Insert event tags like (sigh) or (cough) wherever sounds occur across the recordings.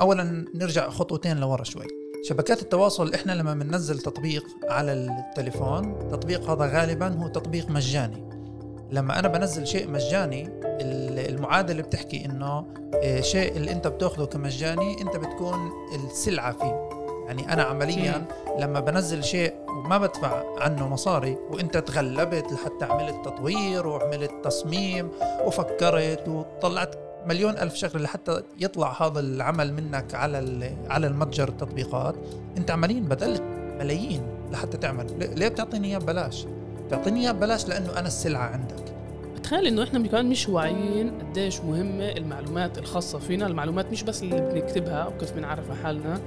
اولا نرجع خطوتين لورا شوي. شبكات التواصل إحنا لما بننزل تطبيق على التليفون التطبيق هذا غالبا هو تطبيق مجاني. لما أنا بنزل شيء مجاني المعادلة بتحكي إنه آه، شيء اللي أنت بتأخذه كمجاني أنت بتكون السلعة فيه. يعني أنا عمليا لما بنزل شيء وما بدفع عنه مصاري وأنت تغلبت لحتى عملت تطوير وعملت تصميم وفكرت وطلعت مليون ألف شغلة لحتى يطلع هذا العمل منك على على المتجر التطبيقات. أنت عمليا بذلت ملايين لحتى تعمل. ليه بتعطيني إياه ببلاش؟ بتعطيني إياه ببلاش لأنه أنا السلعة عندك. بتخيل إنه إحنا كمان مش واعيين قديش مهمة المعلومات الخاصة فينا. المعلومات مش بس اللي بنكتبها أو كيف بنعرف حالنا.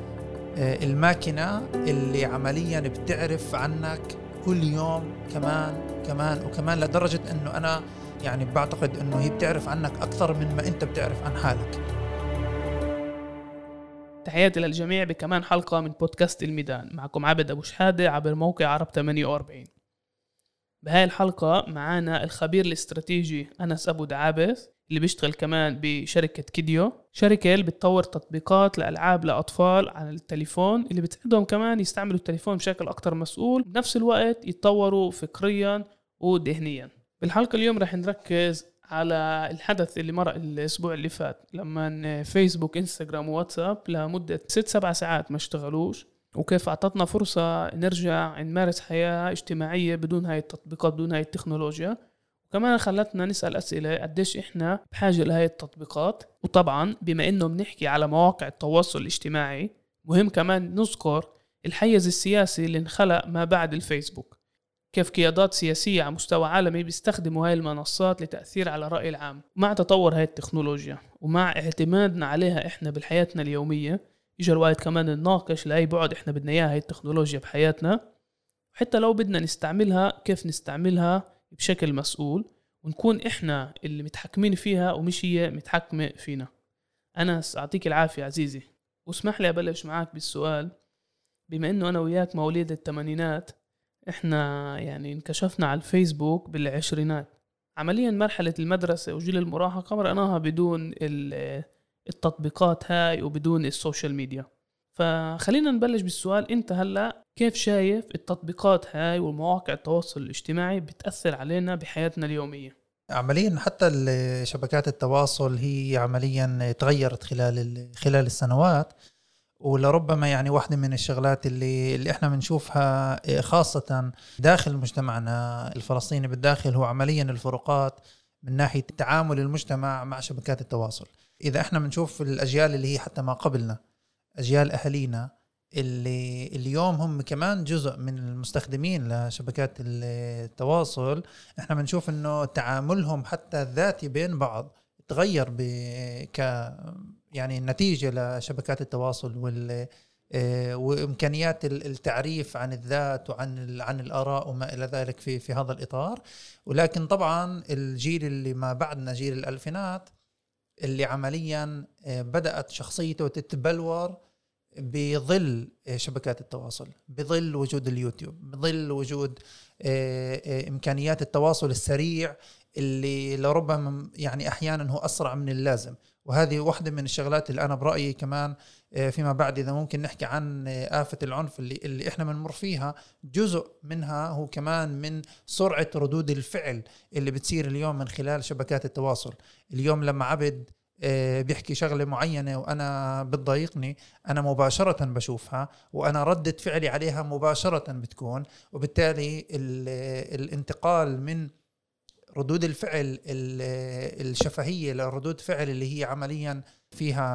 آه، الماكينة اللي عمليا بتعرف عنك كل يوم كمان كمان وكمان لدرجة إنه أنا يعني بعتقد إنه هي بتعرف عنك أكثر من ما أنت بتعرف عن حالك. تحياتي للجميع بكمان حلقة من بودكاست الميدان. معكم عبد أبو شحادة عبر موقع عرب 48 بهاي الحلقة معانا الخبير الاستراتيجي أنس أبو دعابس اللي بيشتغل كمان بشركة كيديو. شركة اللي بتطور تطبيقات لألعاب لأطفال على التليفون اللي بتساعدهم كمان يستعملوا التليفون بشكل أكتر مسؤول بنفس الوقت يتطوروا فكريا وذهنيا بالحلقة اليوم رح نركز على الحدث اللي مر الأسبوع اللي فات لما فيسبوك انستغرام وواتساب لمدة ست سبع ساعات ما اشتغلوش وكيف أعطتنا فرصة نرجع نمارس حياة اجتماعية بدون هاي التطبيقات بدون هاي التكنولوجيا. وكمان خلتنا نسأل أسئلة قديش إحنا بحاجة لهي التطبيقات؟ وطبعا بما إنه بنحكي على مواقع التواصل الاجتماعي مهم كمان نذكر الحيز السياسي اللي انخلق ما بعد الفيسبوك. كيف قيادات سياسية على مستوى عالمي بيستخدموا هاي المنصات لتأثير على الرأي العام. مع تطور هاي التكنولوجيا ومع اعتمادنا عليها إحنا بحياتنا اليومية إجا الوقت كمان نناقش لأي بعد إحنا بدنا إياها هاي التكنولوجيا بحياتنا. حتى لو بدنا نستعملها كيف نستعملها؟ بشكل مسؤول ونكون إحنا اللي متحكمين فيها ومش هي متحكمة فينا. أنس يعطيك العافية عزيزي. واسمح لي أبلش معك بالسؤال. بما إنه أنا وياك مواليد الثمانينات إحنا يعني انكشفنا على الفيسبوك بالعشرينات. عمليا مرحلة المدرسة وجيل المراهقة مرقناها بدون التطبيقات هاي وبدون السوشيال ميديا. فخلينا نبلش بالسؤال أنت هلأ كيف شايف التطبيقات هاي ومواقع التواصل الاجتماعي بتأثر علينا بحياتنا اليومية؟ عمليا حتى شبكات التواصل هي عمليا تغيرت خلال خلال السنوات. ولربما يعني واحدة من الشغلات اللي اللي إحنا بنشوفها خاصة داخل مجتمعنا الفلسطيني بالداخل هو عمليا الفروقات من ناحية تعامل المجتمع مع شبكات التواصل. إذا إحنا بنشوف الأجيال اللي هي حتى ما قبلنا أجيال أهالينا اللي اليوم هم كمان جزء من المستخدمين لشبكات التواصل إحنا بنشوف إنه تعاملهم حتى الذاتي بين بعض تغير ب ك يعني نتيجة لشبكات التواصل وال آه، وإمكانيات التعريف عن الذات وعن عن الآراء وما إلى ذلك في في هذا الإطار. ولكن طبعا الجيل اللي ما بعدنا جيل الألفينات اللي عمليا آه، بدأت شخصيته تتبلور بظل آه، شبكات التواصل بظل وجود اليوتيوب بظل وجود إمكانيات التواصل السريع اللي لربما يعني أحيانا هو أسرع من اللازم. وهذه واحدة من الشغلات اللي أنا برأيي كمان آه، فيما بعد إذا ممكن نحكي عن آه، آفة العنف اللي, اللي إحنا بنمر فيها جزء منها هو كمان من سرعة ردود الفعل اللي بتصير اليوم من خلال شبكات التواصل. اليوم لما عبد آه، بيحكي شغلة معينة وأنا بتضايقني أنا مباشرة بشوفها وأنا ردة فعلي عليها مباشرة بتكون وبالتالي الانتقال من ردود الفعل الشفهية لردود فعل اللي هي عمليا فيها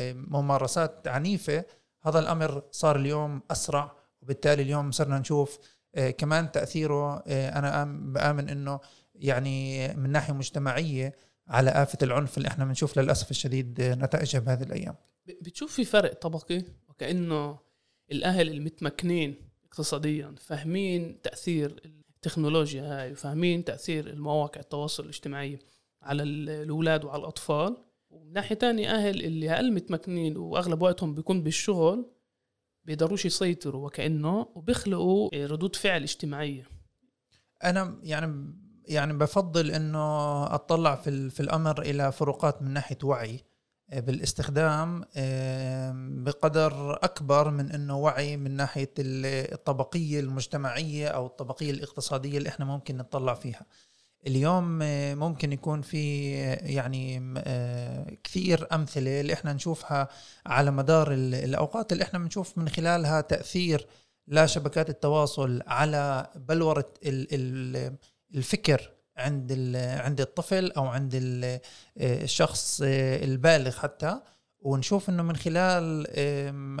آه، ممارسات عنيفة. هذا الأمر صار اليوم أسرع وبالتالي اليوم صرنا نشوف آه، كمان تأثيره آه، أنا بآمن إنه يعني من ناحية مجتمعية على آفة العنف اللي إحنا بنشوف للأسف الشديد نتائجها بهذه الأيام. بتشوف في فرق طبقي؟ وكأنه الأهل المتمكنين اقتصاديا فاهمين تأثير التكنولوجيا هاي وفاهمين تأثير المواقع التواصل الاجتماعي على الأولاد وعلى الأطفال. ومن ناحية تانية أهل اللي أقل متمكنين وأغلب وقتهم بيكون بالشغل بيقدروش يسيطروا وكأنه وبيخلقوا ردود فعل اجتماعية. أنا يعني يعني بفضل إنه أطلع في في الأمر إلى فروقات من ناحية وعي. بالاستخدام آم، بقدر أكبر من إنه وعي من ناحية ال- الطبقية المجتمعية أو الطبقية الاقتصادية اللي إحنا ممكن نطلع فيها. اليوم آه، ممكن يكون في آه، يعني آه، كثير أمثلة اللي إحنا نشوفها على مدار ال- الأوقات اللي إحنا بنشوف من خلالها تأثير لشبكات التواصل على بلورة ال- ال- الفكر عند عند الطفل أو عند آه، الشخص آه، البالغ حتى. ونشوف إنه من خلال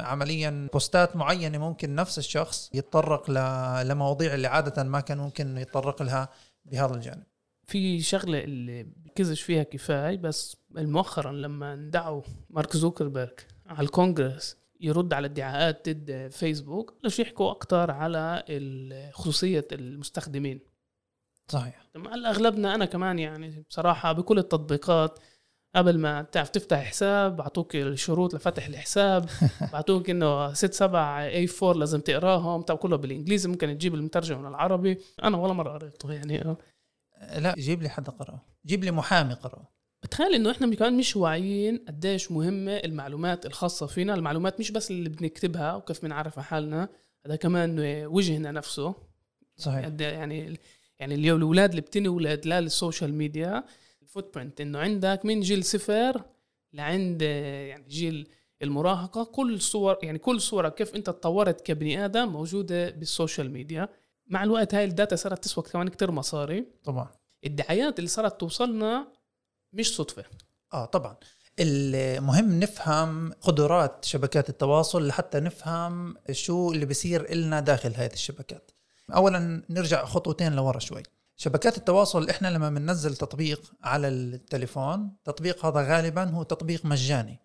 عمليا بوستات معينة ممكن نفس الشخص يتطرق لمواضيع اللي عادة ما كان ممكن يتطرق لها بهذا الجانب. في شغلة اللي بكزش فيها كفاية بس مؤخرا لما اندعوا مارك زوكربيرج على الكونغرس يرد على ادعاءات ضد فيسبوك بلشوا يحكوا أكثر على خصوصية المستخدمين. صحيح. طبعاً هلا اغلبنا أنا كمان يعني بصراحة بكل التطبيقات قبل ما تعرف تفتح حساب بعطوك الشروط لفتح الحساب (laughs) بعطوك إنه ست سبع اي 4 لازم تقراهم طب كله بالإنجليزي ممكن تجيب المترجم من العربي. أنا ولا مرة قريته يعني. آه. لا جيب لي حدا قرأه. جيب لي محامي قرأه. بتخيل إنه إحنا كمان مش واعيين قديش مهمة المعلومات الخاصة فينا. المعلومات مش بس اللي بنكتبها وكيف بنعرف حالنا هذا كمان وجهنا نفسه. صحيح. قد يعني يعني اليوم الأولاد اللي بتنولد لا لل social media ال footprint إنه عندك من جيل صفر لعند يعني جيل المراهقة. كل صور يعني كل صورة كيف أنت تطورت كبني آدم موجودة بال social media. مع الوقت هاي ال data صارت تسوى كمان كتير مصاري. طبعا. الدعايات اللي صارت توصلنا مش صدفة. آه طبعا. المهم نفهم قدرات شبكات التواصل لحتى نفهم شو اللي بيصير إلنا داخل هذه الشبكات. اولا نرجع خطوتين لورا شوي. شبكات التواصل إحنا لما بننزل تطبيق على التليفون تطبيق هذا غالبا هو تطبيق مجاني.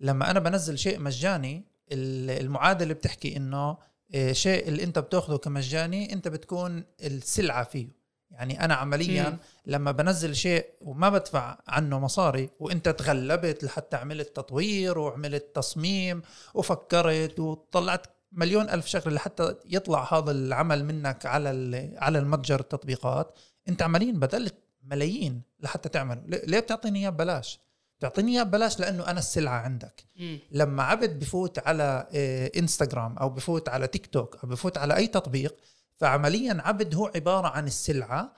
لما أنا بنزل شيء مجاني ال- المعادلة بتحكي إنه آه، شيء اللي أنت بتأخذه كمجاني أنت بتكون السلعة فيه. يعني أنا عمليا مم. لما بنزل شيء وما بدفع عنه مصاري وأنت تغلبت لحتى عملت تطوير وعملت تصميم وفكرت وطلعت مليون ألف شغله لحتى يطلع هذا العمل منك على ال- على المتجر التطبيقات. أنت عمليا بذلت ملايين لحتى تعمله. ليه بتعطيني إياه ببلاش؟ بتعطيني إياه ببلاش لأنه أنا السلعة عندك. لما عبد بفوت على آه، إنستغرام أو بفوت على تيك توك أو بفوت على أي تطبيق فعمليا عبد هو عبارة عن السلعة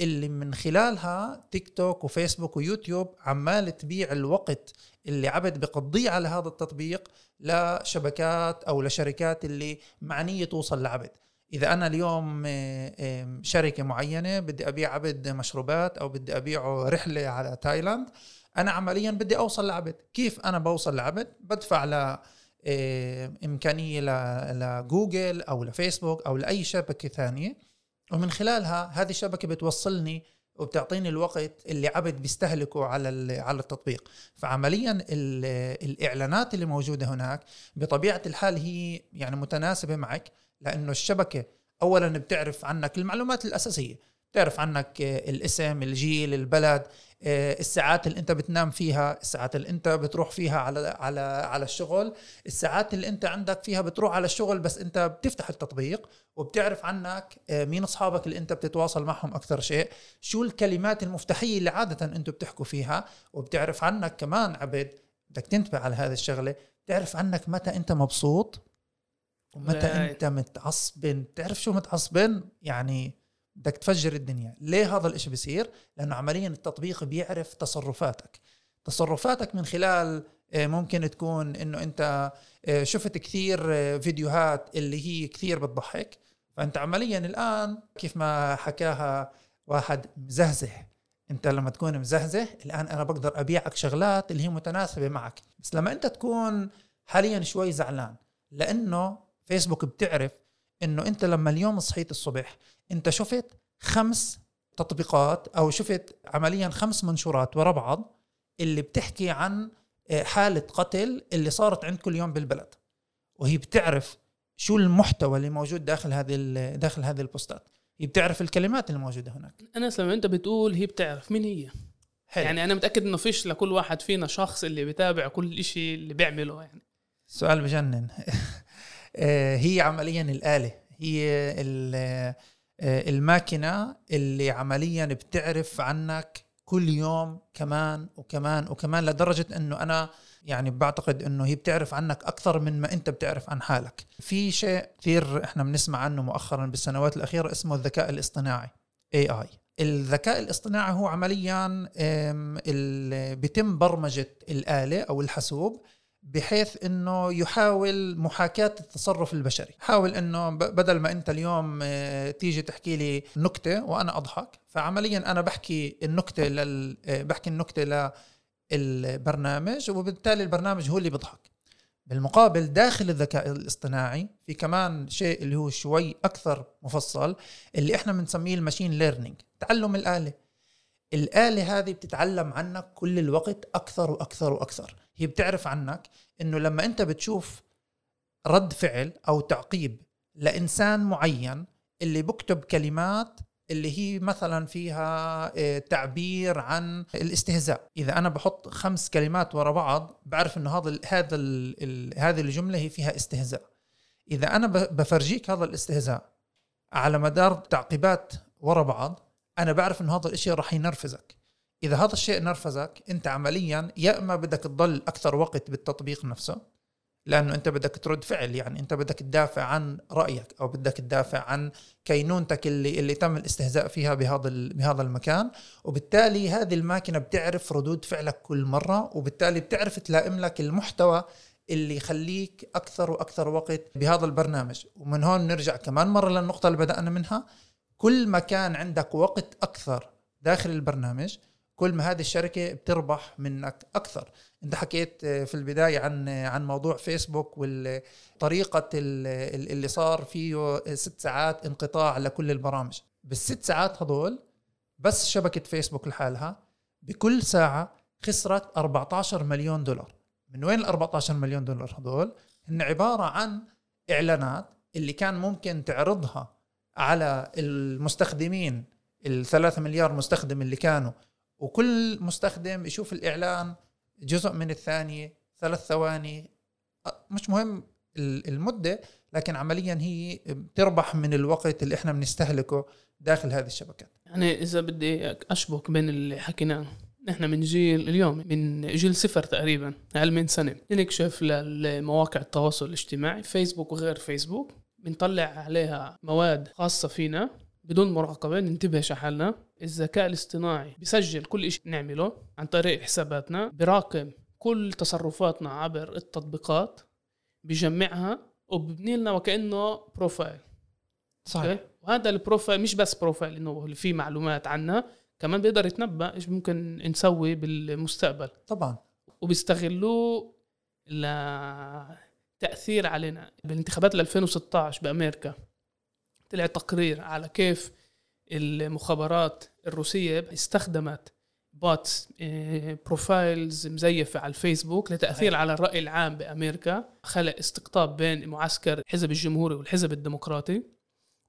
اللي من خلالها تيك توك وفيسبوك ويوتيوب عمال تبيع الوقت اللي عبد بقضيه على هذا التطبيق لشبكات أو لشركات اللي معنيه توصل لعبد. إذا أنا اليوم آه، شركة معينة بدي أبيع عبد مشروبات أو بدي أبيعه رحلة على تايلاند أنا عمليا بدي أوصل لعبد. كيف أنا بوصل لعبد؟ بدفع ل آه، إمكانية لجوجل أو لفيسبوك أو لأي شبكة ثانية ومن خلالها هذه الشبكة بتوصلني وبتعطيني الوقت اللي عبد بيستهلكه على على التطبيق. فعمليا ال- الإعلانات اللي موجودة هناك بطبيعة الحال هي يعني متناسبة معك لأنه الشبكة اولا بتعرف عنك المعلومات الأساسية بتعرف عنك الاسم الجيل البلد الساعات اللي انت بتنام فيها الساعات اللي انت بتروح فيها على على على الشغل الساعات اللي انت عندك فيها بتروح على الشغل بس انت بتفتح التطبيق وبتعرف عنك آه، مين أصحابك اللي انت بتتواصل معهم أكثر شيء شو الكلمات المفتاحية اللي عادة أنتم بتحكوا فيها وبتعرف عنك كمان عبد بدك تنتبه على هذه الشغلة بتعرف عنك متى انت مبسوط ومتى. انت متعصبن بتعرف شو متعصبن يعني بدك تفجر الدنيا. ليه هذا الإشي بيصير؟ لأنه عمليا التطبيق بيعرف تصرفاتك. تصرفاتك من خلال آه، ممكن تكون إنه أنت آه، شفت كثير آه، فيديوهات اللي هي كثير بتضحك. فأنت عمليا الآن كيف ما حكاها واحد مزهزه. أنت لما تكون مزهزه الآن أنا بقدر أبيعك شغلات اللي هي متناسبة معك. بس لما أنت تكون حاليا شوي زعلان لأنه فيسبوك بتعرف إنه أنت لما اليوم صحيت الصبح أنت شفت خمس تطبيقات أو شفت عمليا خمس منشورات ورا بعض اللي بتحكي عن آه، حالة قتل اللي صارت عندكم اليوم بالبلد. وهي بتعرف شو المحتوى اللي موجود داخل هذه داخل هذه البوستات. هي بتعرف الكلمات اللي موجودة هناك. أنس لما أنت بتقول هي بتعرف مين هي. حلو. يعني أنا متأكد إنه فيش لكل واحد فينا شخص اللي بيتابع كل إشي اللي بيعمله يعني. سؤال بجنن. (laughs) هي عمليا الآلة. هي آه، الماكينة اللي عمليا بتعرف عنك كل يوم كمان وكمان وكمان لدرجة إنه أنا يعني بعتقد إنه هي بتعرف عنك أكثر من ما أنت بتعرف عن حالك. في شيء كثير إحنا بنسمع عنه مؤخرا بالسنوات الأخيرة اسمه الذكاء الاصطناعي AI الذكاء الاصطناعي هو عمليا بيتم برمجة الآلة أو الحاسوب بحيث إنه يحاول محاكاة التصرف البشري، حاول إنه بدل ما أنت اليوم آه، تيجي تحكي لي نكتة وأنا أضحك، فعمليا أنا بحكي النكتة لل آه، بحكي النكتة للبرنامج وبالتالي البرنامج هو اللي بيضحك. بالمقابل داخل الذكاء الاصطناعي في كمان شيء اللي هو شوي أكثر مفصل اللي إحنا بنسميه الماشين ليرنينج تعلم الآلة الآلة هذه بتتعلم عنك كل الوقت أكثر وأكثر وأكثر. هي بتعرف عنك إنه لما أنت بتشوف رد فعل أو تعقيب لإنسان معين اللي بكتب كلمات اللي هي مثلا فيها آه، تعبير عن الاستهزاء. إذا أنا بحط خمس كلمات ورا بعض بعرف إنه هذا هذا هذه الجملة هي فيها استهزاء. إذا أنا بفرجيك هذا الاستهزاء على مدار تعقيبات ورا بعض أنا بعرف إنه هذا الإشي راح ينرفزك. إذا هذا الشيء نرفزك أنت عمليا يا إما بدك تضل أكثر وقت بالتطبيق نفسه لأنه أنت بدك ترد فعل يعني أنت بدك تدافع عن رأيك أو بدك تدافع عن كينونتك اللي اللي تم الاستهزاء فيها بهذا بهذا المكان. وبالتالي هذه الماكينة بتعرف ردود فعلك كل مرة وبالتالي بتعرف تلائم لك المحتوى اللي يخليك أكثر وأكثر وقت بهذا البرنامج. ومن هون نرجع كمان مرة للنقطة اللي بدأنا منها. كل ما كان عندك وقت أكثر داخل البرنامج كل ما هذه الشركة بتربح منك أكثر. أنت حكيت في البداية عن عن موضوع فيسبوك والطريقة اللي صار فيه ست ساعات انقطاع لكل البرامج. بالست ساعات هذول بس شبكة فيسبوك لحالها بكل ساعة خسرت 14 مليون دولار. من وين ال 14 مليون دولار هذول؟ هن عبارة عن إعلانات اللي كان ممكن تعرضها على المستخدمين الثلاثة مليار مستخدم اللي كانوا. وكل مستخدم يشوف الإعلان جزء من الثانية ثلاث ثواني. مش مهم المدة لكن عمليا هي بتربح من الوقت اللي إحنا بنستهلكه داخل هذه الشبكات. يعني إذا بدي أشبك بين اللي حكيناه. نحن من جيل اليوم من جيل صفر تقريبا أقل من سنة. نكشف لمواقع التواصل الاجتماعي فيسبوك وغير فيسبوك. بنطلع عليها مواد خاصة فينا بدون مراقبة ننتبه حالنا. الذكاء الاصطناعي بسجل كل شيء نعمله عن طريق حساباتنا براقم كل تصرفاتنا عبر التطبيقات بجمعها وببني لنا وكأنه profile صحيح. وهذا ال profile مش بس profile إنه في معلومات عنا كمان بيقدر يتنبأ إيش ممكن نسوي بالمستقبل. طبعا. وبيستغلوه لتأثير علينا. بالانتخابات 2016 بأمريكا طلع تقرير على كيف المخابرات الروسية استخدمت bots profiles مزيفة على الفيسبوك لتأثير على الرأي العام بأمريكا. خلق استقطاب بين معسكر الحزب الجمهوري والحزب الديمقراطي.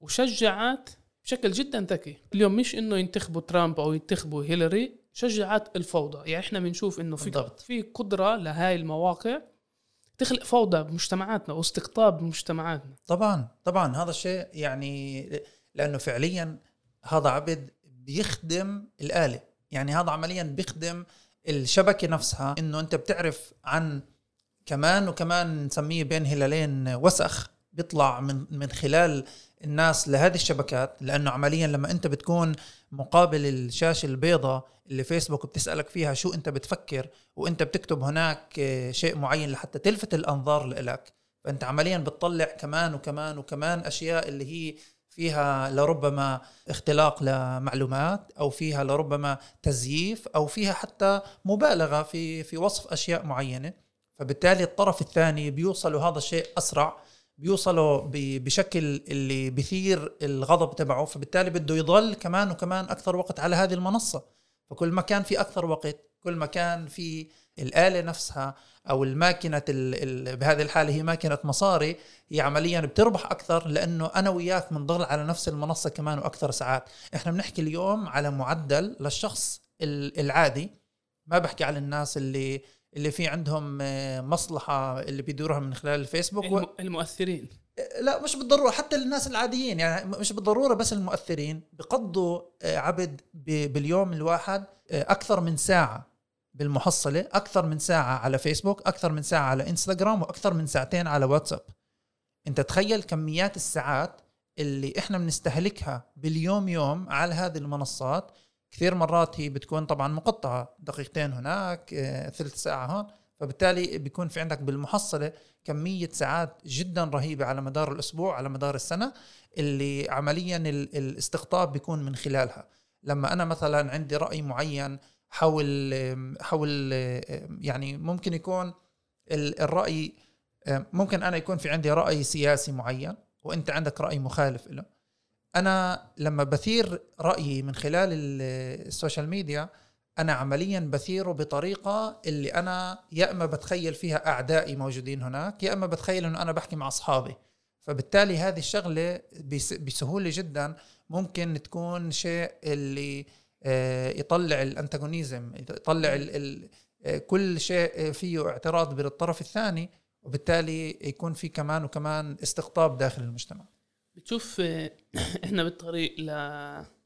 وشجعت بشكل جدا ذكي. اليوم مش إنه ينتخبوا ترامب أو ينتخبوا هيلاري شجعت الفوضى. يعني إحنا بنشوف إنه في. في قدرة لهاي المواقع تخلق فوضى بمجتمعاتنا واستقطاب بمجتمعاتنا طبعا طبعا هذا الشيء يعني لأنه فعليا هذا عبد بيخدم الآلة. يعني هذا عمليا بيخدم الشبكة نفسها إنه أنت بتعرف عن كمان وكمان نسميه بين هلالين وسخ بيطلع من من خلال الناس لهذه الشبكات لأنه عمليا لما أنت بتكون مقابل الشاشة البيضاء اللي فيسبوك بتسألك فيها شو أنت بتفكر وأنت بتكتب هناك شيء معين لحتى تلفت الأنظار لك فأنت عمليا بتطلع كمان وكمان وكمان أشياء اللي هي فيها لربما اختلاق لمعلومات أو فيها لربما تزييف أو فيها حتى مبالغة في في وصف أشياء معينة. فبالتالي الطرف الثاني بيوصلوا هذا الشيء أسرع. بيوصلوا بشكل اللي بثير الغضب تبعه فبالتالي بده يضل كمان وكمان أكثر وقت على هذه المنصة. فكل ما كان في أكثر وقت كل ما كان في الآلة نفسها أو الماكينة بهذه الحالة هي ماكينة مصاري هي عمليا بتربح أكثر لأنه أنا وياك بنضل على نفس المنصة كمان وأكثر ساعات. إحنا بنحكي اليوم على معدل للشخص العادي ما بحكي على الناس اللي اللي في عندهم مصلحة اللي بيدورها من خلال الفيسبوك و... المؤثرين. لا مش بالضرورة حتى الناس العاديين يعني مش بالضرورة بس المؤثرين. بقضوا آه، عبد ب- باليوم الواحد آه، أكثر من ساعة بالمحصلة أكثر من ساعة على فيسبوك أكثر من ساعة على إنستغرام وأكثر من ساعتين على واتساب. أنت تخيل كميات الساعات اللي إحنا بنستهلكها باليوم يوم على هذه المنصات كثير مرات هي بتكون طبعا مقطعة دقيقتين هناك آه، ثلث ساعة هون. فبالتالي بيكون في عندك بالمحصلة كمية ساعات جدا رهيبة على مدار الأسبوع على مدار السنة اللي عمليا ال- الاستقطاب بيكون من خلالها. لما أنا مثلا عندي رأي معين حول حول يعني ممكن يكون ال- الرأي ممكن أنا يكون في عندي رأي سياسي معين وأنت عندك رأي مخالف له أنا لما بثير رأيي من خلال ال- ال social media أنا عمليا بثيره بطريقة اللي أنا يا إما بتخيل فيها أعدائي موجودين هناك يا إما بتخيل إنه أنا بحكي مع أصحابي. فبالتالي هذه الشغلة بس- بسهولة جدا ممكن تكون شيء اللي آه، يطلع ال antagonism يطلع ال ال آه، كل شيء فيه اعتراض بالطرف الثاني وبالتالي يكون في كمان وكمان استقطاب داخل المجتمع. بتشوف آه، (clears throat) إحنا بالطريق ل...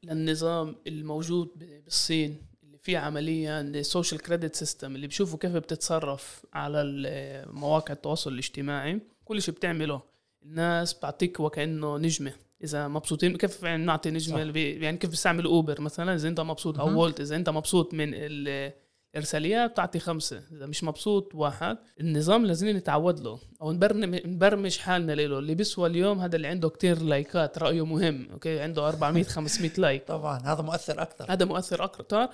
للنظام الموجود بالصين اللي فيه عمليا social credit system اللي بشوفوا كيف بتتصرف على ال- مواقع التواصل الاجتماعي. كل شيء بتعمله. الناس بتعطيك وكأنه نجمة. إذا مبسوطين كيف يعني نعطي نجمة؟ صح. يعني كيف بيستعمل Uber مثلا؟ إذا أنت مبسوط أو. Wolt إذا أنت مبسوط من ال- الارساليات بتعطي خمسة. إذا مش مبسوط واحد. النظام لازم نتعود له. أو نبرم- نبرمج حالنا له اللي بيسوى اليوم هذا اللي عنده كتير likeات رأيه مهم. okay؟ عنده 400 500 like. (laughs) طبعا. هذا مؤثر أكثر. هذا مؤثر أكثر.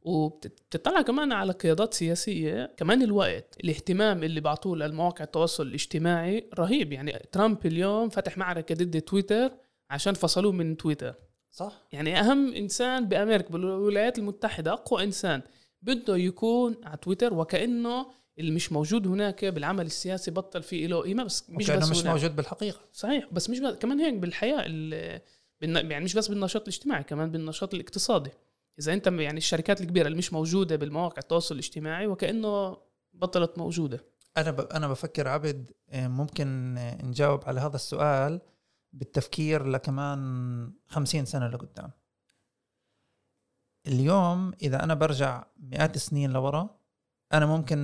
وبتطلع كمان على قيادات سياسية. كمان الوقت الاهتمام اللي بعطوه للمواقع التواصل الاجتماعي رهيب. يعني ترامب اليوم فتح معركة ضد تويتر عشان فصلوه من تويتر. صح. يعني أهم إنسان بأمريكا بالولايات المتحدة أقوى إنسان. بده يكون على تويتر وكأنه اللي مش موجود هناك بالعمل السياسي بطل فيه له قيمة بس مش بس مش هناك. موجود بالحقيقة. صحيح بس مش بس كمان هيك بالحياة يعني مش بس بالنشاط الاجتماعي كمان بالنشاط الاقتصادي. إذا أنت يعني الشركات الكبيرة اللي مش موجودة بالمواقع التواصل الاجتماعي وكأنه بطلت موجودة. أنا ب... أنا بفكر عبد آه، ممكن نجاوب على هذا السؤال بالتفكير لكمان خمسين سنة لقدام. اليوم إذا أنا برجع مئات السنين لورا أنا ممكن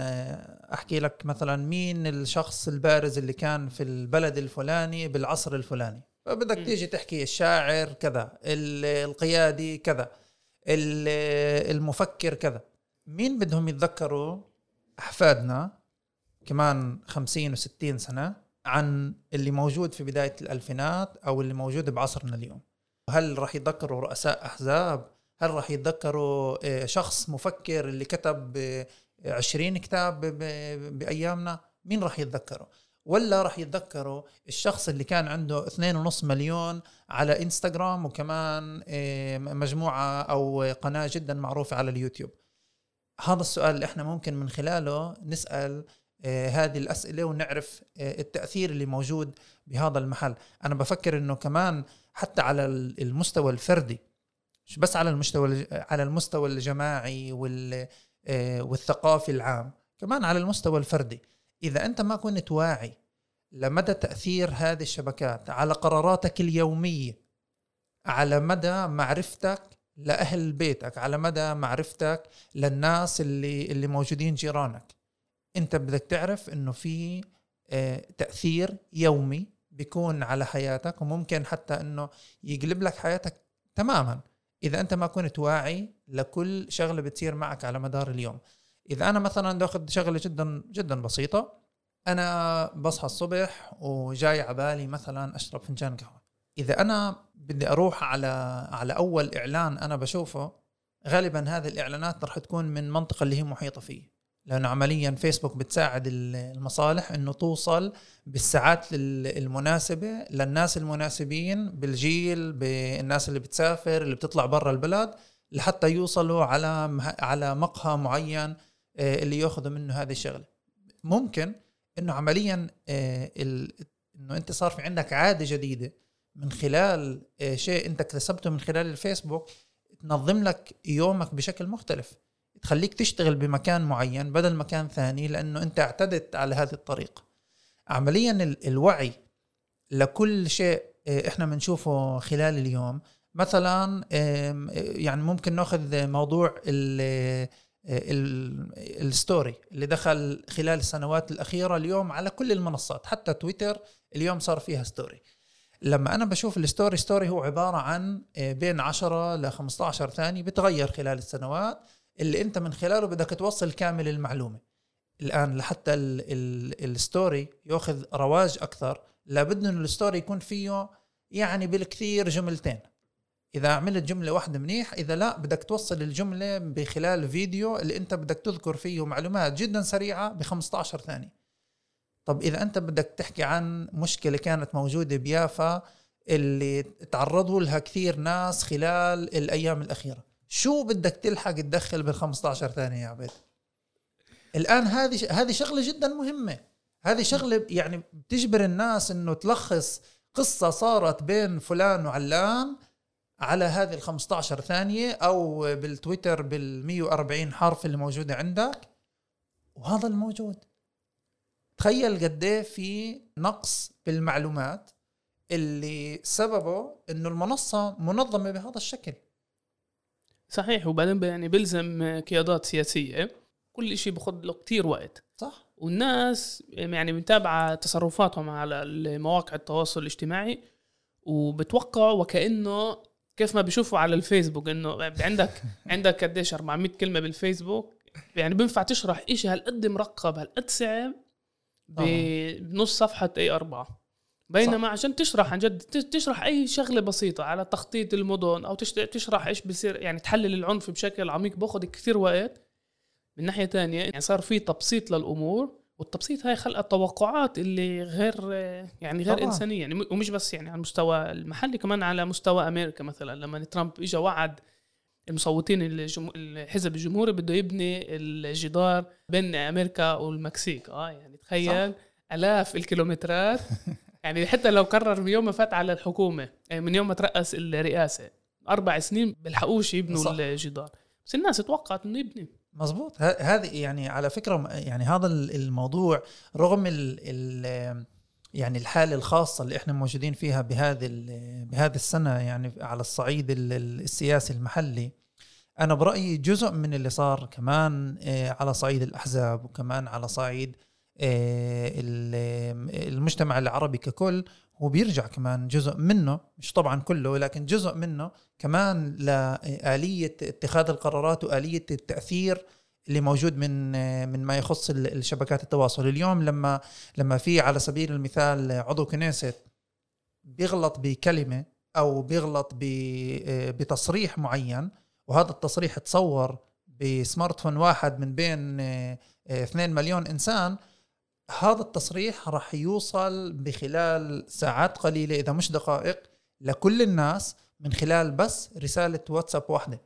آه، أحكي لك مثلا مين الشخص البارز اللي كان في البلد الفلاني بالعصر الفلاني. فبدك. تيجي تحكي الشاعر كذا ال- القيادي كذا ال- المفكر كذا. مين بدهم يتذكروا أحفادنا كمان 50 و60 سنة عن اللي موجود في بداية الألفينات أو اللي موجود بعصرنا اليوم؟ هل راح يتذكروا رؤساء أحزاب؟ هل راح يتذكروا آه، شخص مفكر اللي كتب آه، 20 كتاب ب- ب- بأيامنا؟ مين راح يتذكره؟ ولا راح يتذكروا الشخص اللي كان عنده 2.5 مليون على إنستغرام وكمان آه، مجموعة أو قناة جدا معروفة على اليوتيوب؟ هذا السؤال اللي إحنا ممكن من خلاله نسأل آه، هذه الأسئلة ونعرف آه، التأثير اللي موجود بهذا المحل. أنا بفكر أنه كمان حتى على ال- المستوى الفردي مش بس على المستوى على المستوى الجماعي وال آه، والثقافي العام كمان على المستوى الفردي. إذا أنت ما كنت واعي لمدى تأثير هذه الشبكات على قراراتك اليومية على مدى معرفتك لأهل بيتك على مدى معرفتك للناس اللي اللي موجودين جيرانك أنت بدك تعرف إنه في آه، تأثير يومي بيكون على حياتك وممكن حتى إنه يقلب لك حياتك تماما. إذا أنت ما كنت واعي لكل شغلة بتصير معك على مدار اليوم. إذا أنا مثلا بدي اخذ شغلة جدا جدا بسيطة أنا بصحى الصبح وجاي على بالي مثلا أشرب فنجان قهوة. إذا أنا بدي أروح على على أول إعلان أنا بشوفه غالبا هذه الإعلانات راح تكون من منطقة اللي هي محيطة فيه. لأنه عمليا فيسبوك بتساعد ال- المصالح إنه توصل بالساعات ال- المناسبة للناس المناسبين بالجيل بالناس اللي بتسافر اللي بتطلع برا البلد لحتى يوصلوا على على مقهى معين آه، اللي يأخذوا منه هذه الشغلة. ممكن إنه عمليا آه، إنه أنت صار في عندك عادة جديدة من خلال آه، شيء أنت اكتسبته من خلال الفيسبوك تنظم لك يومك بشكل مختلف. تخليك تشتغل بمكان معين بدل مكان ثاني لأنه أنت اعتدت على هذه الطريقة. عمليا ال- الوعي لكل شيء آه، إحنا بنشوفه خلال اليوم. مثلا آم، يعني ممكن نأخذ موضوع ال- ال story اللي دخل خلال السنوات الأخيرة اليوم على كل المنصات حتى تويتر اليوم صار فيها story. لما أنا بشوف ال story story هو عبارة عن آه، بين 10 ل 15 ثانية بتغير خلال السنوات. اللي انت من خلاله بدك توصل كامل المعلومة. الآن لحتى ال- ال- ال story ياخذ رواج أكثر لابد إنه ال story يكون فيه يعني بالكثير جملتين. إذا عملت جملة واحدة منيح إذا لا بدك توصل الجملة بخلال فيديو اللي أنت بدك تذكر فيه معلومات جدا سريعة ب 15 ثانية. طب إذا أنت بدك تحكي عن مشكلة كانت موجودة بيافا اللي تعرضوا لها كثير ناس خلال الأيام الأخيرة. شو بدك تلحق تدخل بال 15 ثانية يا عبيد؟ الآن هذه هذه شغلة جدا مهمة. هذه شغلة يعني بتجبر الناس إنه تلخص قصة صارت بين فلان وعلان على هذه ال 15 ثانية أو بالتويتر بال 140 حرف اللي موجودة عندك وهذا الموجود. تخيل قد إيه في نقص بالمعلومات اللي سببه إنه المنصة منظمة بهذا الشكل. صحيح. وبعدين يعني بيلزم قيادات سياسية. كل شيء بخذ له كتير وقت. صح. والناس يعني متابعة تصرفاتهم على مواقع التواصل الاجتماعي. وبتوقعوا وكأنه كيف ما بيشوفوا على الفيسبوك إنه عندك (laughs) عندك قديش 400 كلمة بالفيسبوك. يعني بينفع تشرح إشي هالقد مرقب هالقد صعب. بنص صفحة اي 4 بينما عشان تشرح عن جد تشرح أي شغلة بسيطة على تخطيط المدن أو تش- تشرح إيش بصير يعني تحلل العنف بشكل عميق باخذ كثير وقت. من ناحية تانية يعني صار في تبسيط للأمور والتبسيط هاي خلق توقعات اللي غير يعني غير طبعاً. إنسانية يعني ومش بس يعني على المستوى المحلي كمان على مستوى أمريكا مثلا. لما ترامب اجى وعد المصوتين الجم... الحزب الجمهوري بده يبني الجدار بين أمريكا والمكسيك. آه يعني تخيل صح. آلاف الكيلومترات. (laughs) يعني حتى لو قرر من يوم ما فات على الحكومة يعني من يوم ما ترأس الرئاسة أربع سنين بلحقوش يبنوا صح. الجدار. بس الناس توقعت إنه يبني. مزبوط هذه يعني على فكرة يعني هذا ال- الموضوع رغم ال ال يعني الحالة الخاصة اللي إحنا موجودين فيها بهذه بهذه السنة يعني على الصعيد ال- ال- السياسي المحلي أنا برأيي جزء من اللي صار كمان آه، على صعيد الأحزاب وكمان على صعيد المجتمع العربي ككل هو بيرجع كمان جزء منه مش طبعا كله لكن جزء منه كمان لآلية اتخاذ القرارات وآلية التأثير اللي موجود من من ما يخص ال- الشبكات التواصل. اليوم لما لما في على سبيل المثال عضو كنيست بيغلط بكلمة أو بيغلط ب- بتصريح معين وهذا التصريح تصور بسمارت فون واحد من بين 2 مليون إنسان هذا التصريح راح يوصل بخلال ساعات قليلة إذا مش دقائق لكل الناس من خلال بس رسالة واتساب واحدة.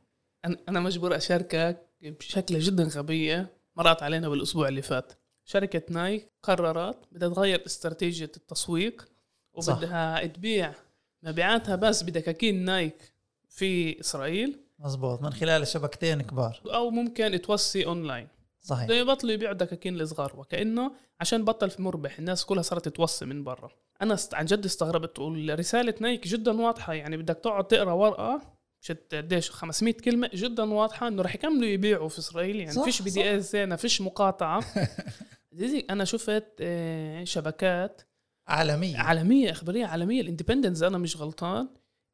أنا- أنا مجبور أشاركك بشكل جدا غبية مرت علينا بالأسبوع اللي فات. شركة نايك قررت بدها تغير استراتيجية التسويق صح. وبدها تبيع مبيعاتها بس بدكاكين نايك في إسرائيل. مزبوط من خلال شبكتين كبار. أو ممكن توصي أونلاين. صحيح. بده يبطلوا يبيعوا دكاكين الصغار وكأنه عشان بطل في مربح الناس كلها صارت توصي من برا. أنا. عن جد استغربت والرساله نايك جدا واضحة يعني بدك تقعد تقرأ ورقة شت قديش؟ 500 كلمة جدا واضحة إنه رح يكملوا يبيعوا في إسرائيل يعني صح، فيش بي. دي إس هنا فيش مقاطعة. (laughs) أنا شفت آه، شبكات عالمية. عالمية إخبارية عالمية الإندبندنس أنا مش غلطان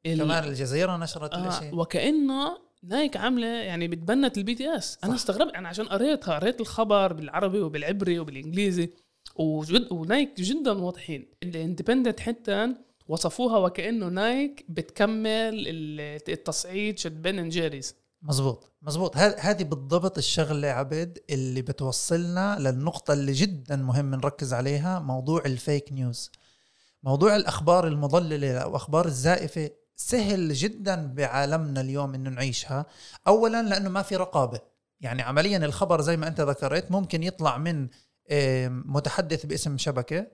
كمان الجزيرة نشرت آه الإشي. وكأنه Nike عاملة يعني بتبنت ال BDS أنا. استغربت أنا عشان قريتها قريت الخبر بالعربي وبالعبري وبالإنجليزي. وجد و Nike جدا واضحين. ال Independent حتى وصفوها وكأنه Nike بتكمل ال- التصعيد ضد Ben & Jerry's مزبوط. مزبوط. هذه بالضبط الشغلة عبد اللي بتوصلنا للنقطة اللي جدا مهم نركز عليها موضوع ال fake news. موضوع الأخبار المضللة أو أخبار الزائفة سهل جدا بعالمنا اليوم إنه نعيشها. اولا لأنه ما في رقابة. يعني عمليا الخبر زي ما أنت ذكرت ممكن يطلع من متحدث باسم شبكة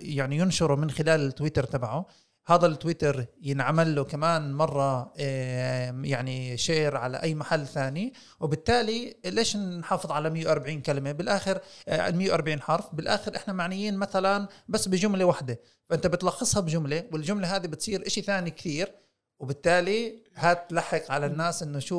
يعني ينشره من خلال التويتر تبعه. هذا التويتر ينعمل له كمان آه، يعني share على أي محل ثاني. وبالتالي ليش نحافظ على 140 كلمة؟ بالآخر 140 حرف. بالآخر إحنا معنيين مثلا بس بجملة واحدة. فأنت بتلخصها بجملة والجملة هذه بتصير إشي ثاني كثير. وبالتالي هات تلحق على الناس إنه شو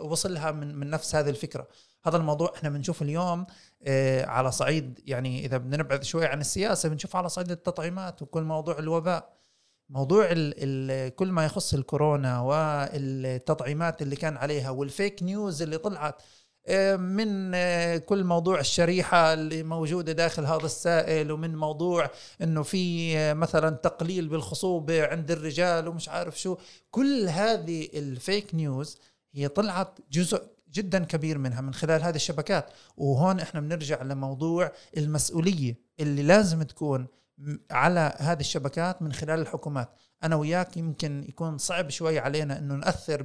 وصلها من من نفس هذه الفكرة. هذا الموضوع إحنا بنشوف اليوم آه، على صعيد يعني إذا بدنا نبعد شوي عن السياسة بنشوف على صعيد التطعيمات وكل موضوع الوباء. موضوع ال ال كل ما يخص الكورونا والتطعيمات اللي كان عليها والفيك نيوز اللي طلعت من آه، كل موضوع الشريحة اللي موجودة داخل هذا السائل ومن موضوع إنه في مثلا تقليل بالخصوبة عند الرجال ومش عارف شو. كل هذه الفيك نيوز هي طلعت جزء جدا كبير منها من خلال هذه الشبكات. وهون إحنا بنرجع لموضوع المسؤولية اللي لازم تكون على هذه الشبكات من خلال الحكومات. أنا وياك يمكن يكون صعب شوي علينا إنه نأثر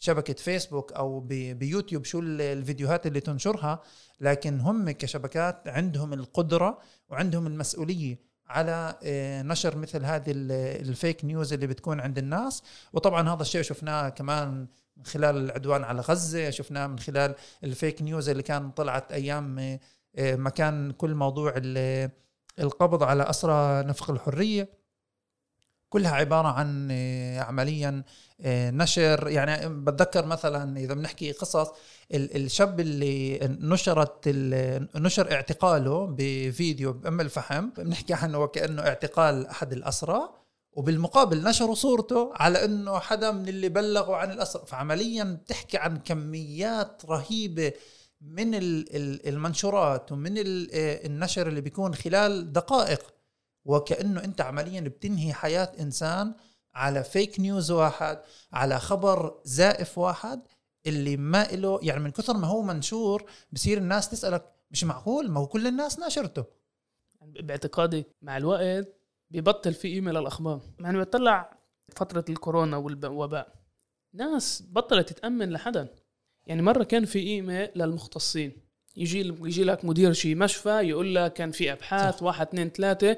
بشبكه فيسبوك أو بيوتيوب شو الفيديوهات اللي تنشرها لكن هم كشبكات عندهم القدرة وعندهم المسؤولية على آه، نشر مثل هذه ال fake news اللي بتكون عند الناس. وطبعا هذا الشيء شفناه كمان من خلال العدوان على غزة شفناه من خلال ال fake news اللي كان طلعت أيام آه، ما كان كل موضوع القبض على أسرى نفق الحرية. كلها عبارة عن آه، عمليا آه، نشر. يعني بتذكر مثلا إذا بنحكي قصص الشاب اللي نشرت نشر اعتقاله بفيديو بأم الفحم بنحكي عنه وكأنه اعتقال أحد الأسرى وبالمقابل نشروا صورته على إنه حدا من اللي بلغوا عن الاسر فعمليا بتحكي عن كميات رهيبة من المنشورات ومن النشر اللي بيكون خلال دقائق. وكأنه أنت عمليا بتنهي حياة إنسان على فيك نيوز واحد على خبر زائف واحد اللي ما له يعني من كثر ما هو منشور بصير الناس تسألك مش معقول؟ ما هو كل الناس ناشرته. باعتقادي مع الوقت بيبطل في قيمه للاخبار يعني بتطلع فترة الكورونا والوباء ناس بطلت تتأمن لحدا. يعني مرة كان في قيمه للمختصين. يجي يجي لك مدير شي مشفى يقول لك كان في أبحاث صح. واحد اثنين ثلاثة.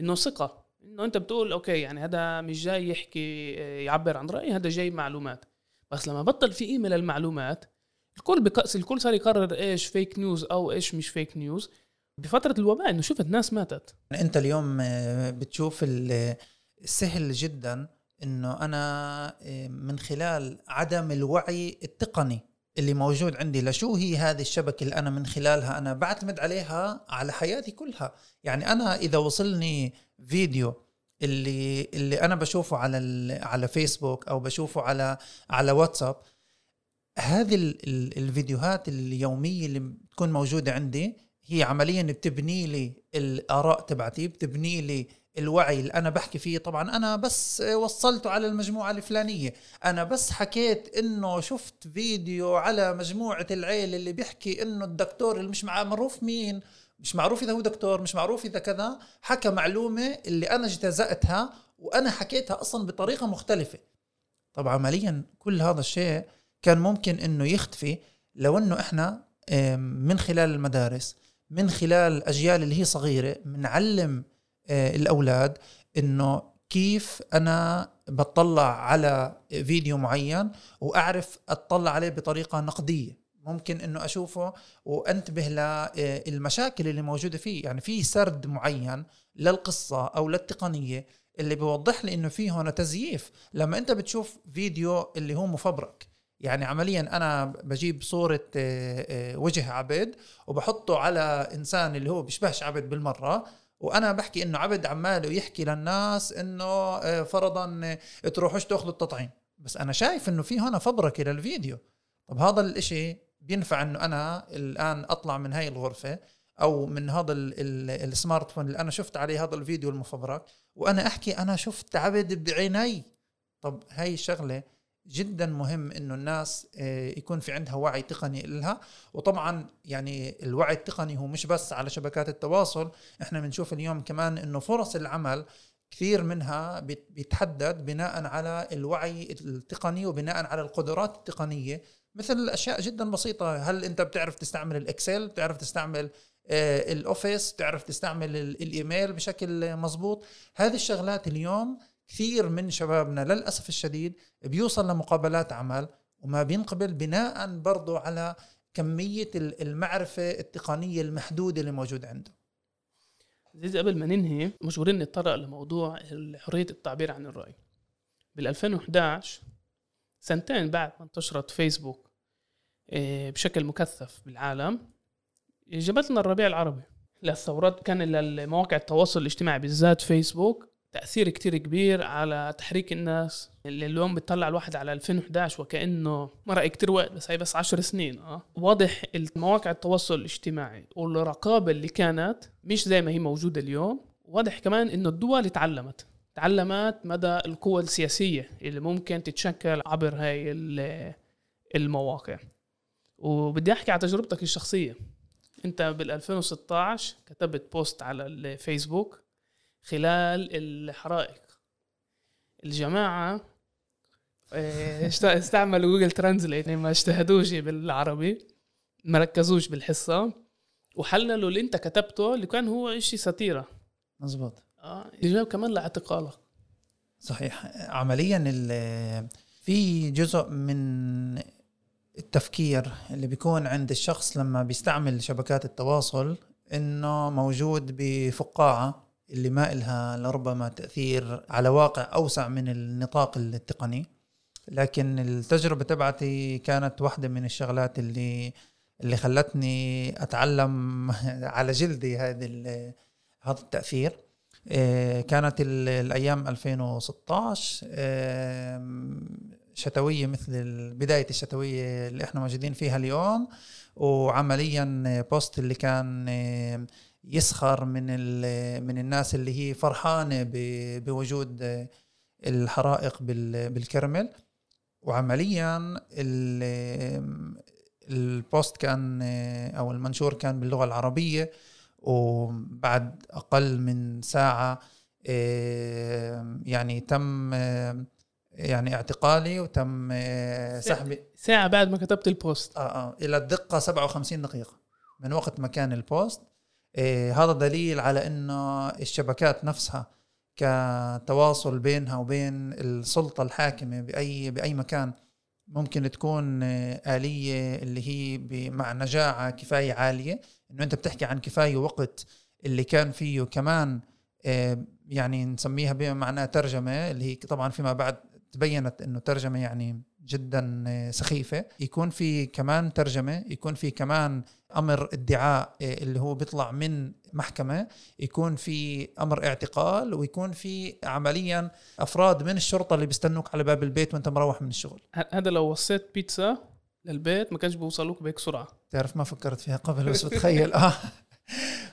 إنه ثقة. إنه أنت بتقول okay يعني هذا مش جاي يحكي يعبر عن راي هذا جاي معلومات. بس لما بطل في قيمه للمعلومات الكل بقص الكل صار يقرر إيش fake news أو إيش مش fake news بفترة الوباء إنه شفت ناس ماتت. أنت اليوم آه، بتشوف السهل جدا إنه أنا آه، من خلال عدم الوعي التقني اللي موجود عندي لشو هي هذه الشبكة اللي أنا من خلالها أنا بعتمد عليها على حياتي كلها؟ يعني أنا إذا وصلني فيديو اللي اللي أنا بشوفه على على فيسبوك أو بشوفه على على واتساب هذه الفيديوهات اليومية اللي بتكون موجودة عندي هي عمليا بتبني لي الآراء تبعتي بتبني لي الوعي اللي أنا بحكي فيه. طبعا أنا بس وصلته على المجموعة الفلانية. أنا بس حكيت إنه شفت فيديو على مجموعة العيله اللي بيحكي إنه الدكتور اللي مش معروف مين؟ مش معروف إذا هو دكتور مش معروف إذا كذا. حكى معلومة اللي أنا اجتزأتها وأنا حكيتها أصلا بطريقة مختلفة. طبعا عمليا كل هذا الشيء كان ممكن إنه يختفي لو إنه إحنا من خلال المدارس من خلال الأجيال اللي هي صغيرة بنعلم الأولاد إنه كيف أنا بطلع على فيديو معين وأعرف أطلع عليه بطريقة نقدية. ممكن إنه أشوفه وأنتبه للمشاكل اللي موجودة فيه. يعني في سرد معين للقصة أو للتقنية اللي بيوضح لي إنه في هنا تزييف. لما أنت بتشوف فيديو اللي هو مفبرك يعني عمليا أنا بجيب صورة آه، آه، وجه عبد وبحطه على إنسان اللي هو بيشبهش عبد بالمرة وأنا بحكي إنه عبد عماله يحكي للناس إنه آه، فرضا تروحوش تأخذوا التطعيم. بس أنا شايف إنه في هنا فبركه للفيديو طب هذا الإشي بينفع إنه أنا الآن أطلع من هاي الغرفة أو من هذا السمارت فون اللي أنا شفت عليه هذا الفيديو المفبرك وأنا أحكي أنا شفت عبد بعيني. طب هاي الشغلة جدا مهم إنه الناس آه، يكون في عندها وعي تقني لها وطبعا يعني الوعي التقني هو مش بس على شبكات التواصل. إحنا بنشوف اليوم كمان إنه فرص العمل كثير منها بيتحدد بناء على الوعي التقني وبناء على القدرات التقنية. مثل أشياء جدا بسيطة. هل أنت بتعرف تستعمل الإكسل؟ بتعرف تستعمل آه، الأوفيس؟ بتعرف تستعمل الإيميل بشكل مزبوط هذه الشغلات اليوم كثير من شبابنا للأسف الشديد بيوصل لمقابلات عمل وما بينقبل بناء برضه على كمية المعرفة التقنية المحدودة اللي موجوده عنده. زي قبل ما ننهي مجبورين نتطرق لموضوع حرية التعبير عن الرأي. بال 2011 سنتين بعد ما انتشرت فيسبوك آه، بشكل مكثف بالعالم جابت لنا الربيع العربي. للثورات كان للمواقع التواصل الاجتماعي بالذات فيسبوك تأثير كتير كبير على تحريك الناس. اللي اليوم بتطلع الواحد على 2011 وكأنه مرق كتير وقت بس هي بس عشر سنين آه. واضح المواقع التواصل الاجتماعي والرقابة اللي كانت مش زي ما هي موجودة اليوم. واضح كمان إنه الدول تعلمت تعلمت مدى القوة السياسية اللي ممكن تتشكل عبر هاي المواقع. وبدي أحكي على تجربتك الشخصية. أنت بال 2016 كتبت post على الفيسبوك خلال الحرائق. الجماعة آه، (laughs) استعملوا Google Translate يعني ما اجتهدوش بالعربي ما ركزوش بالحصة وحللوا اللي انت كتبته اللي كان هو إشي ساتيرة. مزبوط آه جاب كمان لاعتقالك صحيح. عمليا في جزء من التفكير اللي بيكون عند الشخص لما بيستعمل شبكات التواصل إنه موجود بفقاعة. اللي ما إلها لربما تأثير على واقع أوسع من النطاق التقني. لكن التجربة تبعتي كانت واحدة من الشغلات اللي اللي خلتني أتعلم (laughs) على جلدي هذه هذا التأثير. آه، كانت الأيام 2016 شتوية مثل بداية الشتوية اللي إحنا موجودين فيها اليوم. وعمليا بوست اللي كان يسخر من من الناس اللي هي فرحانة بوجود الحرائق بالكرمل. وعمليا ال post كان أو المنشور كان باللغة العربية وبعد أقل من ساعة يعني تم يعني اعتقالي وتم سحبي. ساعة بعد ما كتبت ال post. آه آه إلى الدقة 57 دقيقة من وقت ما كان ال post. هذا دليل على إنه الشبكات نفسها كتواصل بينها وبين السلطة الحاكمة بأي بأي مكان ممكن تكون آلية اللي هي مع نجاعة كفاية عالية. إنه أنت بتحكي عن كفاية وقت اللي كان فيه كمان إيه، يعني نسميها بمعنى ترجمة اللي هي طبعا فيما بعد تبينت إنه ترجمة يعني جدا سخيفة. يكون في كمان ترجمة يكون في كمان أمر ادعاء اللي هو بيطلع من محكمة. يكون في أمر اعتقال ويكون في عمليا أفراد من الشرطة اللي بيستنوك على باب البيت وأنت مروح من الشغل. هذا لو وصيت بيتزا للبيت ما كانش بيوصلوك بهيك سرعة. تعرف ما فكرت فيها قبل بس بتخيل. آه. (laughs)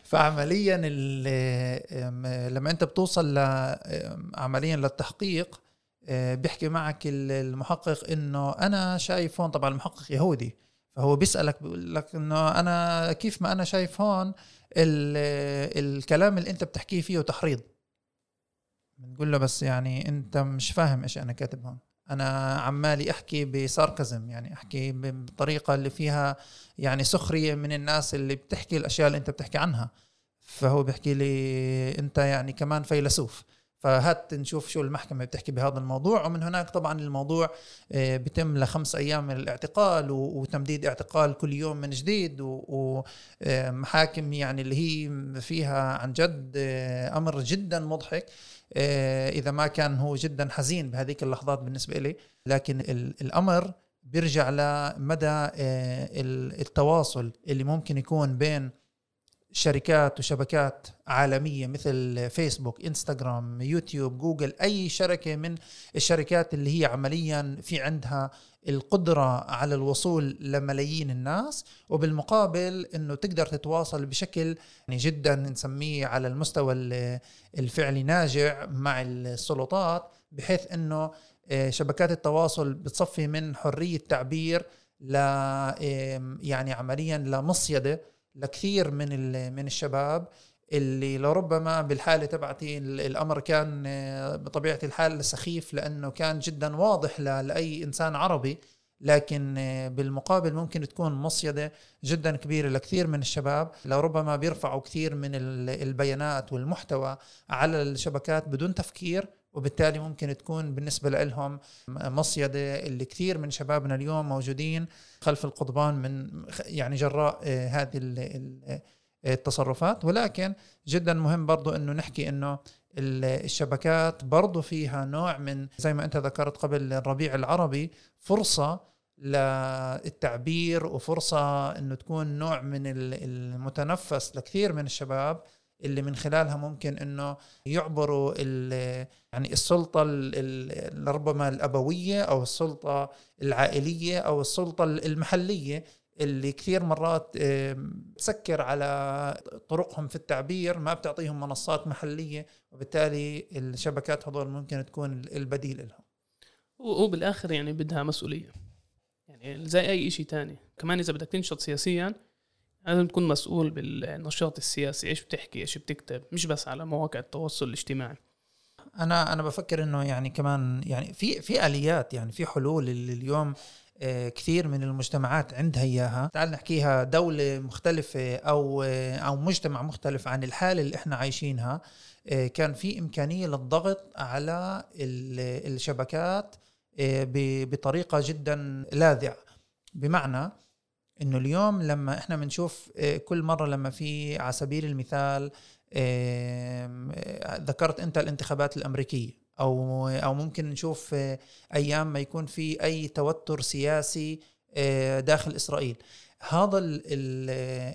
فعمليا لما أنت بتوصل عمليا للتحقيق آه، بيحكي معك المحقق إنه أنا شايف هون طبعا المحقق يهودي فهو بيسألك بيقول لك إنه أنا كيف ما أنا شايف هون الكلام اللي أنت بتحكيه فيه تحريض. بنقول له بس يعني أنت مش فاهم إيش أنا كاتب هون. أنا عمالي أحكي بساركزم يعني أحكي بالطريقة اللي فيها يعني سخرية من الناس اللي بتحكي الأشياء اللي أنت بتحكي عنها. فهو بيحكي لي أنت يعني كمان فيلسوف. فهات نشوف شو المحكمة بتحكي بهذا الموضوع. ومن هناك طبعا الموضوع آه، بتم لخمس أيام من الاعتقال وتمديد اعتقال كل يوم من جديد. ومحاكم يعني اللي هي فيها عن جد آه، أمر جدا مضحك. آه، إذا ما كان هو جدا حزين بهذيك اللحظات بالنسبة لي لكن الأمر بيرجع لمدى التواصل اللي ممكن يكون بين شركات وشبكات عالمية مثل فيسبوك انستغرام يوتيوب جوجل أي شركة من الشركات اللي هي عمليا في عندها القدرة على الوصول لملايين الناس وبالمقابل إنه تقدر تتواصل بشكل يعني جدا نسميه على المستوى الفعلي ناجع مع السلطات بحيث إنه آه، شبكات التواصل بتصفي من حرية تعبير ل يعني عمليا لمصيدة لكثير من من الشباب اللي لربما بالحالة تبعتي الأمر كان آه، بطبيعة الحال سخيف لأنه كان جدا واضح لأي إنسان عربي لكن آه، بالمقابل ممكن تكون مصيدة جدا كبيرة لكثير من الشباب. لربما بيرفعوا كثير من البيانات والمحتوى على الشبكات بدون تفكير وبالتالي ممكن تكون بالنسبة لهم مصيدة اللي كثير من شبابنا اليوم موجودين خلف القضبان من يعني جراء آه، هذه التصرفات. ولكن جدا مهم برضو إنه نحكي إنه الشبكات برضو فيها نوع من زي ما أنت ذكرت قبل الربيع العربي فرصة للتعبير وفرصة إنه تكون نوع من المتنفس لكثير من الشباب اللي من خلالها ممكن إنه يعبروا يعني السلطة ربما الأبوية أو السلطة العائلية أو السلطة المحلية اللي كثير مرات تسكر على طرقهم في التعبير ما بتعطيهم منصات محلية وبالتالي الشبكات هذول ممكن تكون البديل لهم. وبالاخر يعني بدها مسؤولية. يعني زي أي شيء تاني. كمان إذا بدك تنشط سياسيا لازم تكون مسؤول بالنشاط السياسي إيش بتحكي إيش بتكتب مش بس على مواقع التواصل الاجتماعي. أنا أنا بفكر إنه يعني كمان يعني في في آليات يعني في حلول اللي اليوم آه، كثير من المجتمعات عندها إياها. تعال نحكيها دولة مختلفة أو آه، أو مجتمع مختلف عن الحالة اللي إحنا عايشينها. آه، كان في إمكانية للضغط على الشبكات بطريقة جدا لاذعة. بمعنى إنه اليوم لما إحنا بنشوف كل مرة لما في على سبيل المثال ذكرت أنت الانتخابات الأمريكية أو أو ممكن نشوف آه، أيام ما يكون في أي توتر سياسي آه، داخل إسرائيل. هذا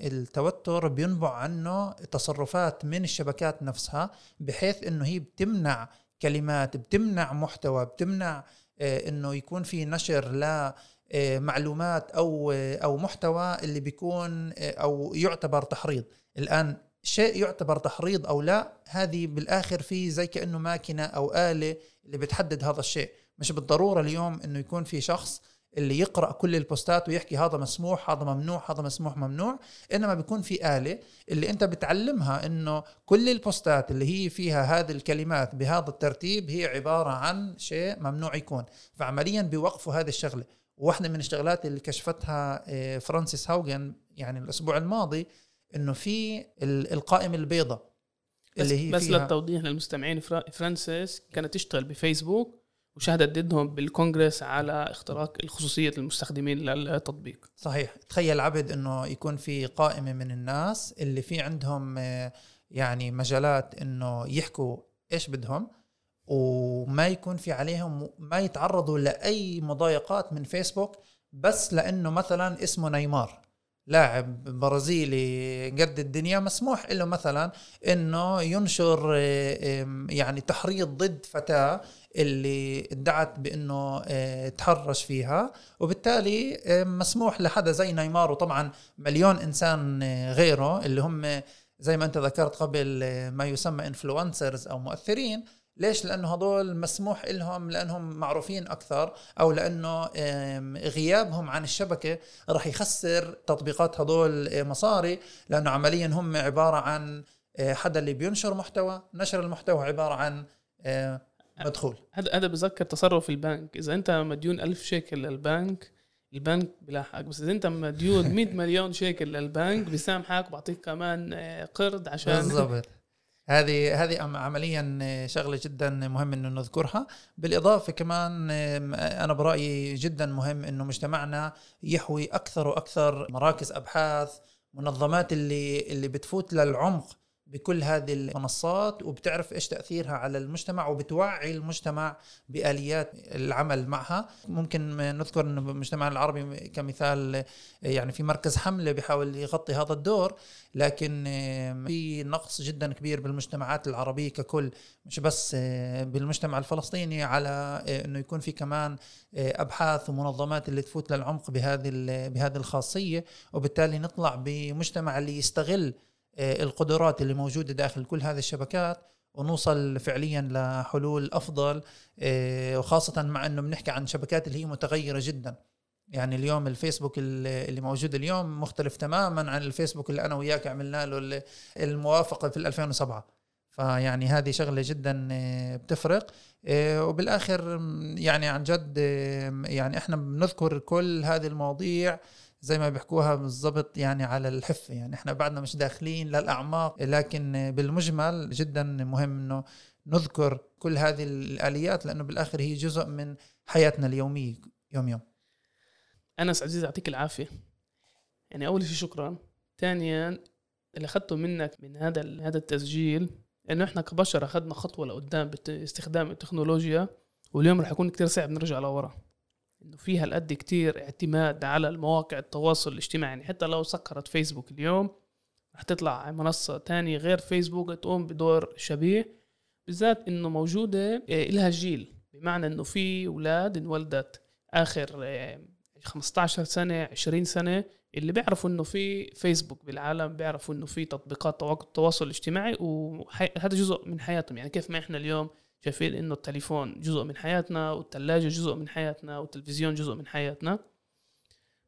التوتر بينبع عنه تصرفات من الشبكات نفسها بحيث إنه هي بتمنع كلمات بتمنع محتوى بتمنع آه، إنه يكون في نشر ل معلومات أو أو محتوى اللي بيكون أو يعتبر تحريض. الآن شيء يعتبر تحريض أو لا هذه بالآخر في زي كأنه ماكينة أو آلة اللي بتحدد هذا الشيء. مش بالضرورة اليوم إنه يكون في شخص اللي يقرأ كل البوستات ويحكي هذا مسموح هذا ممنوع هذا مسموح ممنوع. إنما بيكون في آلة اللي أنت بتعلمها إنه كل ال postات اللي هي فيها هذه الكلمات بهذا الترتيب هي عبارة عن شيء ممنوع يكون. فعمليا بيوقفوا هذه الشغلة. واحدة من الشغلات اللي كشفتها آه، فرانسيس هاوجن يعني الأسبوع الماضي إنه في القائمة البيضاء اللي هي بس للتوضيح للمستمعين فرانسيس كانت تشتغل بفيسبوك وشهدت ضدهم بالكونغرس على اختراق الخصوصية المستخدمين للتطبيق. صحيح. تخيل عبد إنه يكون في قائمة من الناس اللي في عندهم آه، يعني مجالات إنه يحكوا إيش بدهم. وما يكون في عليهم ما يتعرضوا لأي مضايقات من فيسبوك بس لأنه مثلا اسمه نيمار لاعب برازيلي قد الدنيا مسموح له مثلا إنه ينشر يعني تحريض ضد فتاة اللي ادعت بإنه آه، تحرش فيها وبالتالي مسموح لحدا زي نيمار وطبعا مليون إنسان آه، غيره اللي هم زي ما أنت ذكرت قبل آه، ما يسمى influencers أو مؤثرين ليش؟ لأنه هذول مسموح لهم لأنهم معروفين أكثر أو لأنه غيابهم عن الشبكة راح يخسر تطبيقات هذول مصاري لأنه عمليا هم عبارة عن آه، حدا اللي بينشر محتوى، نشر المحتوى عبارة عن آه، مدخول. هذا هذا بذكر تصرف البنك، إذا أنت مديون ألف شيكل للبنك البنك بلاحقك. بس إذا أنت مديون 100 مليون شيكل للبنك بيسامحك وبعطيك كمان آه، قرض عشان بالضبط. هذه هذه عمليا شغلة جدا مهم إنه نذكرها. بالإضافة كمان أنا برأيي جدا مهم إنه مجتمعنا يحوي أكثر وأكثر مراكز أبحاث منظمات اللي اللي بتفوت للعمق بكل هذه المنصات وبتعرف إيش تأثيرها على المجتمع وبتوعي المجتمع بآليات العمل معها. ممكن نذكر انه المجتمع العربي كمثال يعني في مركز حملة بيحاول يغطي هذا الدور لكن في نقص جدا كبير بالمجتمعات العربية ككل مش بس بالمجتمع الفلسطيني على إنه يكون في كمان أبحاث ومنظمات اللي تفوت للعمق بهذه بهذه الخاصية. وبالتالي نطلع بمجتمع اللي يستغل آه، القدرات اللي موجودة داخل كل هذه الشبكات ونوصل فعليا لحلول أفضل آه، وخاصة مع إنه بنحكي عن شبكات اللي هي متغيرة جدا. يعني اليوم الفيسبوك اللي موجود اليوم مختلف تماما عن الفيسبوك اللي أنا وياك عملنا له الموافقة في 2007 فيعني هذه شغلة جدا آه، بتفرق. وبالآخر يعني عن جد يعني إحنا بنذكر كل هذه المواضيع زي ما بيحكوها بالضبط يعني على الحفة يعني إحنا بعدنا مش داخلين للأعماق لكن بالمجمل جدا مهم إنه نذكر كل هذه الآليات لأنه بالآخر هي جزء من حياتنا اليومية يوم يوم. أنس عزيز يعطيك العافية. يعني أول شيء شكرا. ثانيا اللي أخذته منك من هذا هذا التسجيل إنه إحنا كبشر أخذنا خطوة لقدام باستخدام التكنولوجيا واليوم رح يكون كتير صعب نرجع لورا. إنه في هالقد كتير اعتماد على المواقع التواصل الاجتماعي. يعني حتى لو سكرت فيسبوك اليوم رح تطلع منصة تانية غير فيسبوك تقوم بدور شبيه. بالذات إنه موجودة آه، إلها جيل. بمعنى إنه في أولاد انولدت آخر 15 آه، سنة 20 سنة اللي بيعرفوا إنه في فيسبوك بالعالم بيعرفوا إنه في تطبيقات التواصل الاجتماعي وهذا جزء من حياتهم. يعني كيف ما إحنا اليوم شايفين إنه التليفون جزء من حياتنا والثلاجة جزء من حياتنا والتلفزيون جزء من حياتنا.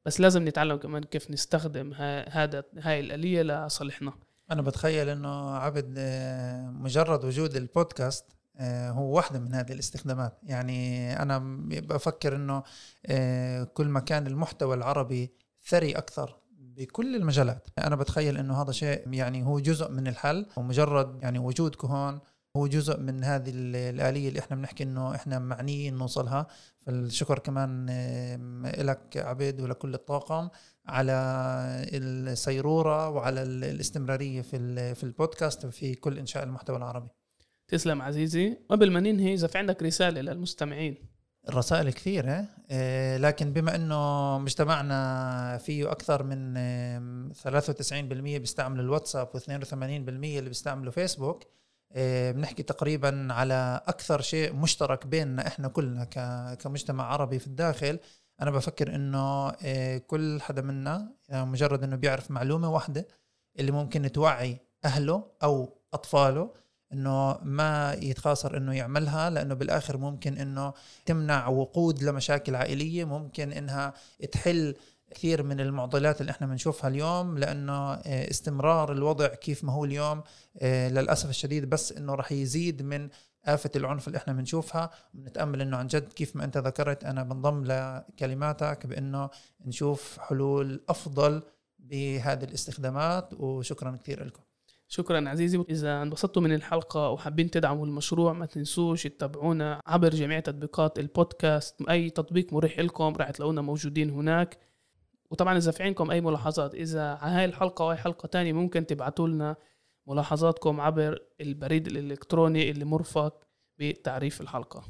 بس لازم نتعلم كمان كيف نستخدم هذا هاي الآلية لصالحنا. أنا بتخيل إنه عبد آه، مجرد وجود البودكاست آه، هو واحدة من هذه الاستخدامات. يعني أنا بفكر إنه آه، كل ما كان المحتوى العربي ثري أكثر بكل المجالات. أنا بتخيل إنه هذا شيء يعني هو جزء من الحل ومجرد يعني وجودكم هون هو جزء من هذه الآلية اللي إحنا بنحكي إنه إحنا معنيين نوصلها فالشكر كمان لك عبيد ولكل الطاقم على السيرورة وعلى الاستمرارية في في البودكاست وفي كل إنشاء المحتوى العربي. تسلم عزيزي. قبل ما ننهي إذا في عندك رسالة للمستمعين. الرسائل كثيرة آه، لكن بما إنه مجتمعنا فيه أكثر من 93% بيستعملوا الواتساب و82% اللي بيستعملوا فيسبوك بنحكي تقريبا على أكثر شيء مشترك بيننا إحنا كلنا كمجتمع عربي في الداخل. أنا بفكر إنه آه، كل حدا منا يعني مجرد إنه بيعرف معلومة واحدة اللي ممكن توعي أهله أو أطفاله إنه ما يتخاصر إنه يعملها لأنه بالآخر ممكن إنه تمنع وقود لمشاكل عائلية ممكن إنها تحل كثير من المعضلات اللي إحنا بنشوفها اليوم لأنه آه، استمرار الوضع كيف ما هو اليوم آه، للأسف الشديد بس إنه راح يزيد من آفة العنف اللي إحنا بنشوفها. بنتأمل إنه عن جد كيف ما أنت ذكرت أنا بنضم لكلماتك بإنه نشوف حلول أفضل بهذه الاستخدامات. وشكرا كثير لكم. شكرا عزيزي. إذا انبسطتوا من الحلقة وحابين تدعموا المشروع ما تنسوش تتابعونا عبر جميع تطبيقات البودكاست. أي تطبيق مريح لكم راح تلاقونا موجودين هناك. وطبعا إذا في عندكم أي ملاحظات إذا على هاي الحلقة اي حلقة تانية ممكن تبعتوا لنا ملاحظاتكم عبر البريد الإلكتروني اللي مرفق بتعريف الحلقة.